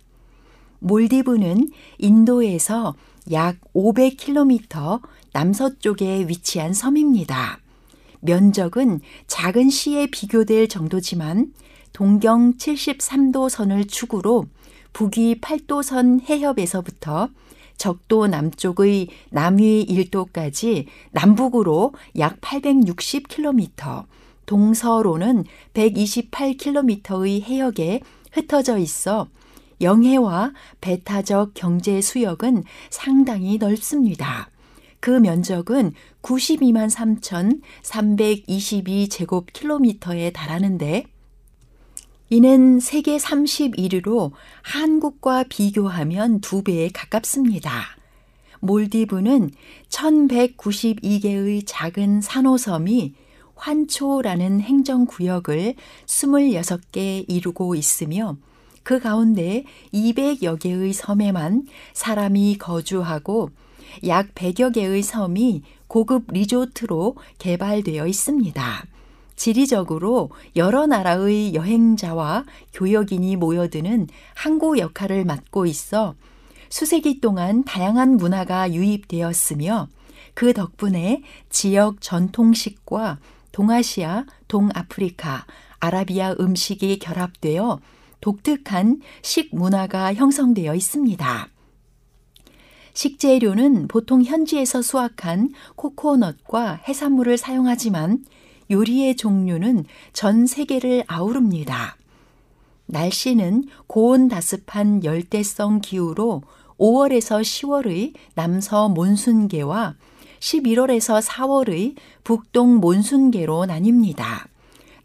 몰디브는 인도에서 약 500km 남서쪽에 위치한 섬입니다. 면적은 작은 시에 비교될 정도지만 동경 73도 선을 축으로 북위 8도선 해협에서부터 적도 남쪽의 남위 1도까지 남북으로 약 860km, 동서로는 128km의 해역에 흩어져 있어 영해와 배타적 경제 수역은 상당히 넓습니다. 그 면적은 92만 3,322 제곱킬로미터에 달하는데 이는 세계 31위로 한국과 비교하면 두 배에 가깝습니다. 몰디브는 1192개의 작은 산호섬이 환초라는 행정구역을 26개 이루고 있으며 그 가운데 200여 개의 섬에만 사람이 거주하고 약 100여 개의 섬이 고급 리조트로 개발되어 있습니다. 지리적으로 여러 나라의 여행자와 교역인이 모여드는 항구 역할을 맡고 있어 수세기 동안 다양한 문화가 유입되었으며 그 덕분에 지역 전통식과 동아시아, 동아프리카, 아라비아 음식이 결합되어 독특한 식문화가 형성되어 있습니다. 식재료는 보통 현지에서 수확한 코코넛과 해산물을 사용하지만 요리의 종류는 전 세계를 아우릅니다. 날씨는 고온다습한 열대성 기후로 5월에서 10월의 남서 몬순계와 11월에서 4월의 북동 몬순계로 나뉩니다.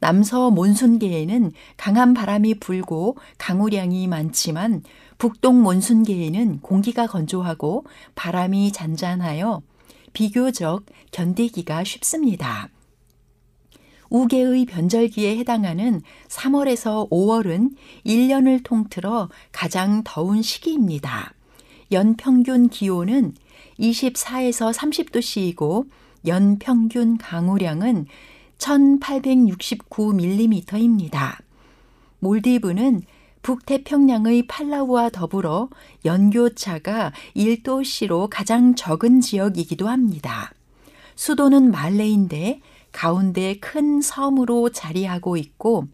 남서 몬순계에는 강한 바람이 불고 강우량이 많지만 북동 몬순계에는 공기가 건조하고 바람이 잔잔하여 비교적 견디기가 쉽습니다. 우계의 변절기에 해당하는 3월에서 5월은 1년을 통틀어 가장 더운 시기입니다. 연평균 기온은 24에서 30도씨이고 연평균 강우량은 1869mm입니다. 몰디브는 북태평양의 팔라우와 더불어 연교차가 1도씨로 가장 적은 지역이기도 합니다. 수도는 말레인데 가운데 큰 섬으로 자리하고 있고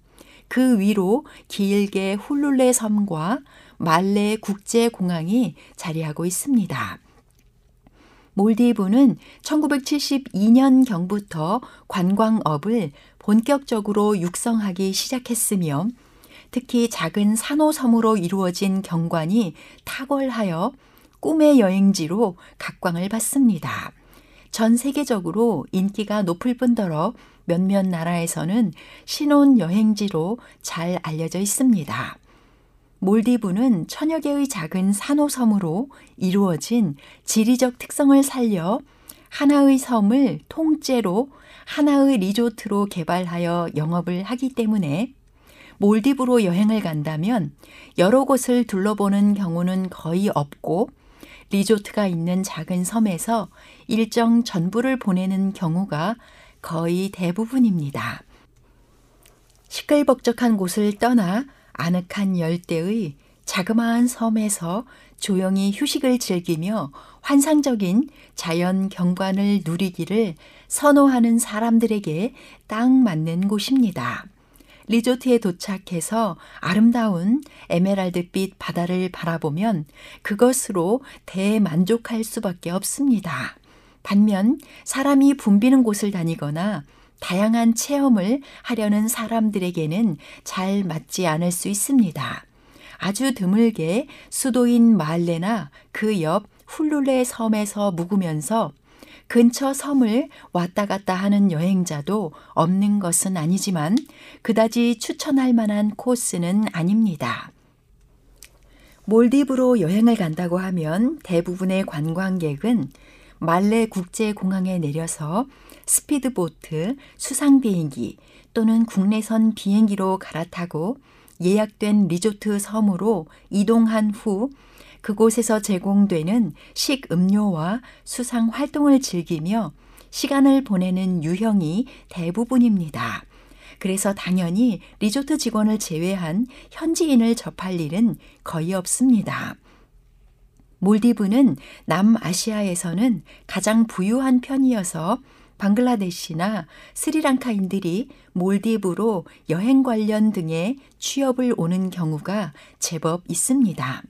그 위로 길게 훌룰레 섬과 말레 국제공항이 자리하고 있습니다. 몰디브는 1972년경부터 관광업을 본격적으로 육성하기 시작했으며 특히 작은 산호섬으로 이루어진 경관이 탁월하여 꿈의 여행지로 각광을 받습니다. 전 세계적으로 인기가 높을 뿐더러 몇몇 나라에서는 신혼 여행지로 잘 알려져 있습니다. 몰디브는 천여 개의 작은 산호섬으로 이루어진 지리적 특성을 살려 하나의 섬을 통째로 하나의 리조트로 개발하여 영업을 하기 때문에 몰디브로 여행을 간다면 여러 곳을 둘러보는 경우는 거의 없고 리조트가 있는 작은 섬에서 일정 전부를 보내는 경우가 거의 대부분입니다. 시끌벅적한 곳을 떠나 아늑한 열대의 자그마한 섬에서 조용히 휴식을 즐기며 환상적인 자연 경관을 누리기를 선호하는 사람들에게 딱 맞는 곳입니다. 리조트에 도착해서 아름다운 에메랄드빛 바다를 바라보면 그것으로 대만족할 수밖에 없습니다. 반면 사람이 붐비는 곳을 다니거나 다양한 체험을 하려는 사람들에게는 잘 맞지 않을 수 있습니다. 아주 드물게 수도인 말레나 그 옆 훌룰레 섬에서 묵으면서 근처 섬을 왔다 갔다 하는 여행자도 없는 것은 아니지만 그다지 추천할 만한 코스는 아닙니다. 몰디브로 여행을 간다고 하면 대부분의 관광객은 말레 국제공항에 내려서 스피드보트, 수상비행기 또는 국내선 비행기로 갈아타고 예약된 리조트 섬으로 이동한 후 그곳에서 제공되는 식음료와 수상 활동을 즐기며 시간을 보내는 유형이 대부분입니다. 그래서 당연히 리조트 직원을 제외한 현지인을 접할 일은 거의 없습니다. 몰디브는 남아시아에서는 가장 부유한 편이어서 방글라데시나 스리랑카인들이 몰디브로 여행 관련 등의 취업을 오는 경우가 제법 있습니다.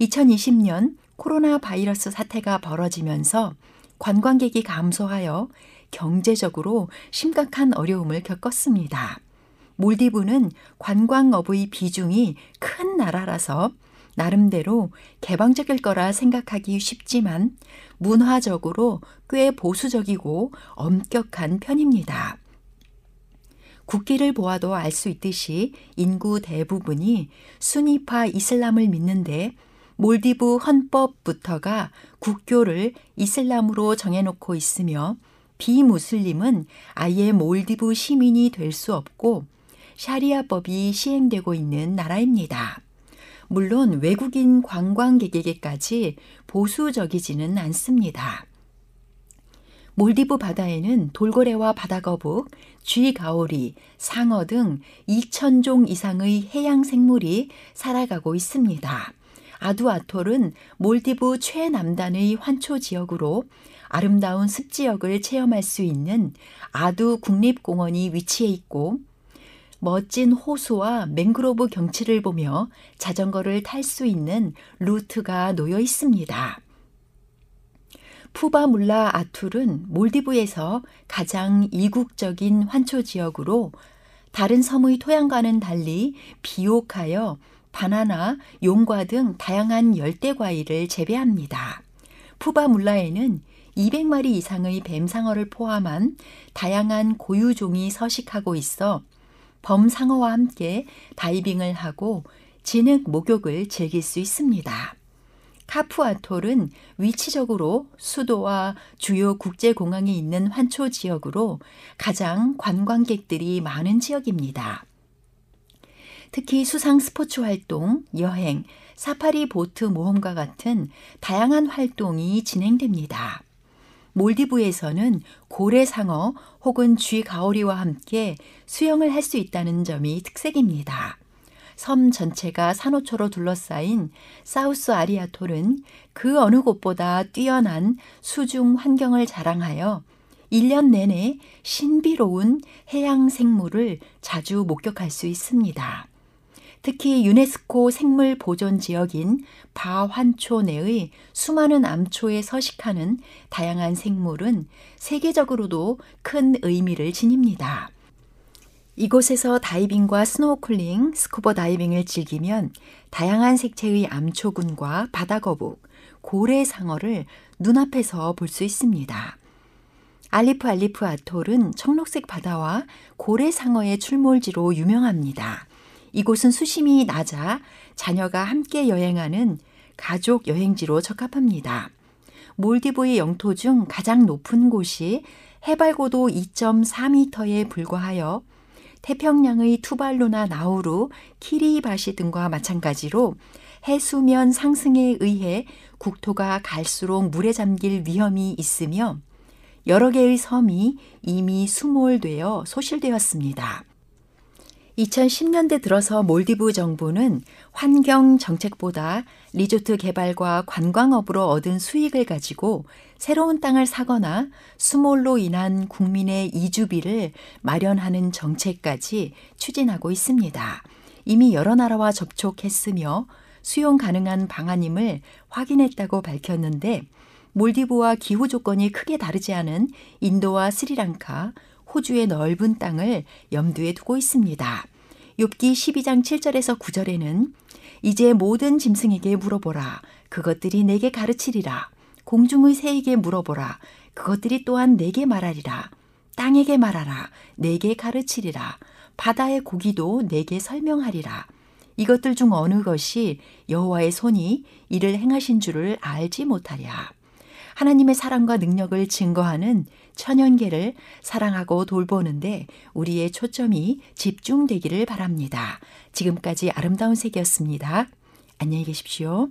2020년 코로나 바이러스 사태가 벌어지면서 관광객이 감소하여 경제적으로 심각한 어려움을 겪었습니다. 몰디브는 관광업의 비중이 큰 나라라서 나름대로 개방적일 거라 생각하기 쉽지만 문화적으로 꽤 보수적이고 엄격한 편입니다. 국기를 보아도 알 수 있듯이 인구 대부분이 수니파 이슬람을 믿는데 몰디브 헌법부터가 국교를 이슬람으로 정해놓고 있으며 비무슬림은 아예 몰디브 시민이 될 수 없고 샤리아법이 시행되고 있는 나라입니다. 물론 외국인 관광객에게까지 보수적이지는 않습니다. 몰디브 바다에는 돌고래와 바다거북, 쥐가오리, 상어 등 2천종 이상의 해양 생물이 살아가고 있습니다. 아두아톨은 몰디브 최남단의 환초 지역으로 아름다운 습지역을 체험할 수 있는 아두 국립공원이 위치해 있고 멋진 호수와 맹그로브 경치를 보며 자전거를 탈 수 있는 루트가 놓여 있습니다. 푸바물라 아툴은 몰디브에서 가장 이국적인 환초 지역으로 다른 섬의 토양과는 달리 비옥하여 바나나, 용과 등 다양한 열대 과일을 재배합니다. 푸바물라에는 200마리 이상의 뱀상어를 포함한 다양한 고유종이 서식하고 있어 범상어와 함께 다이빙을 하고 진흙 목욕을 즐길 수 있습니다. 카푸아톨은 위치적으로 수도와 주요 국제공항이 있는 환초 지역으로 가장 관광객들이 많은 지역입니다. 특히 수상 스포츠 활동, 여행, 사파리 보트 모험과 같은 다양한 활동이 진행됩니다. 몰디브에서는 고래상어 혹은 쥐가오리와 함께 수영을 할 수 있다는 점이 특색입니다. 섬 전체가 산호초로 둘러싸인 사우스 아리아톨은 그 어느 곳보다 뛰어난 수중 환경을 자랑하여 1년 내내 신비로운 해양 생물을 자주 목격할 수 있습니다. 특히 유네스코 생물 보존 지역인 바 환초 내의 수많은 암초에 서식하는 다양한 생물은 세계적으로도 큰 의미를 지닙니다. 이곳에서 다이빙과 스노클링, 스쿠버 다이빙을 즐기면 다양한 색채의 암초군과 바다거북, 고래상어를 눈앞에서 볼 수 있습니다. 알리프 알리프 아톨은 청록색 바다와 고래상어의 출몰지로 유명합니다. 이곳은 수심이 낮아 자녀가 함께 여행하는 가족 여행지로 적합합니다. 몰디브의 영토 중 가장 높은 곳이 해발 고도 2.4m에 불과하여 태평양의 투발루나 나우루, 키리바시 등과 마찬가지로 해수면 상승에 의해 국토가 갈수록 물에 잠길 위험이 있으며 여러 개의 섬이 이미 수몰되어 소실되었습니다. 2010년대 들어서 몰디브 정부는 환경 정책보다 리조트 개발과 관광업으로 얻은 수익을 가지고 새로운 땅을 사거나 수몰로 인한 국민의 이주비를 마련하는 정책까지 추진하고 있습니다. 이미 여러 나라와 접촉했으며 수용 가능한 방안임을 확인했다고 밝혔는데 몰디브와 기후 조건이 크게 다르지 않은 인도와 스리랑카, 호주의 넓은 땅을 염두에 두고 있습니다. 욥기 12장 7절에서 9절에는 이제 모든 짐승에게 물어보라. 그것들이 내게 가르치리라. 공중의 새에게 물어보라. 그것들이 또한 내게 말하리라. 땅에게 말하라. 내게 가르치리라. 바다의 고기도 내게 설명하리라. 이것들 중 어느 것이 여호와의 손이 이를 행하신 줄을 알지 못하랴. 하나님의 사랑과 능력을 증거하는 천연계를 사랑하고 돌보는데 우리의 초점이 집중되기를 바랍니다. 지금까지 아름다운 색이었습니다. 안녕히 계십시오.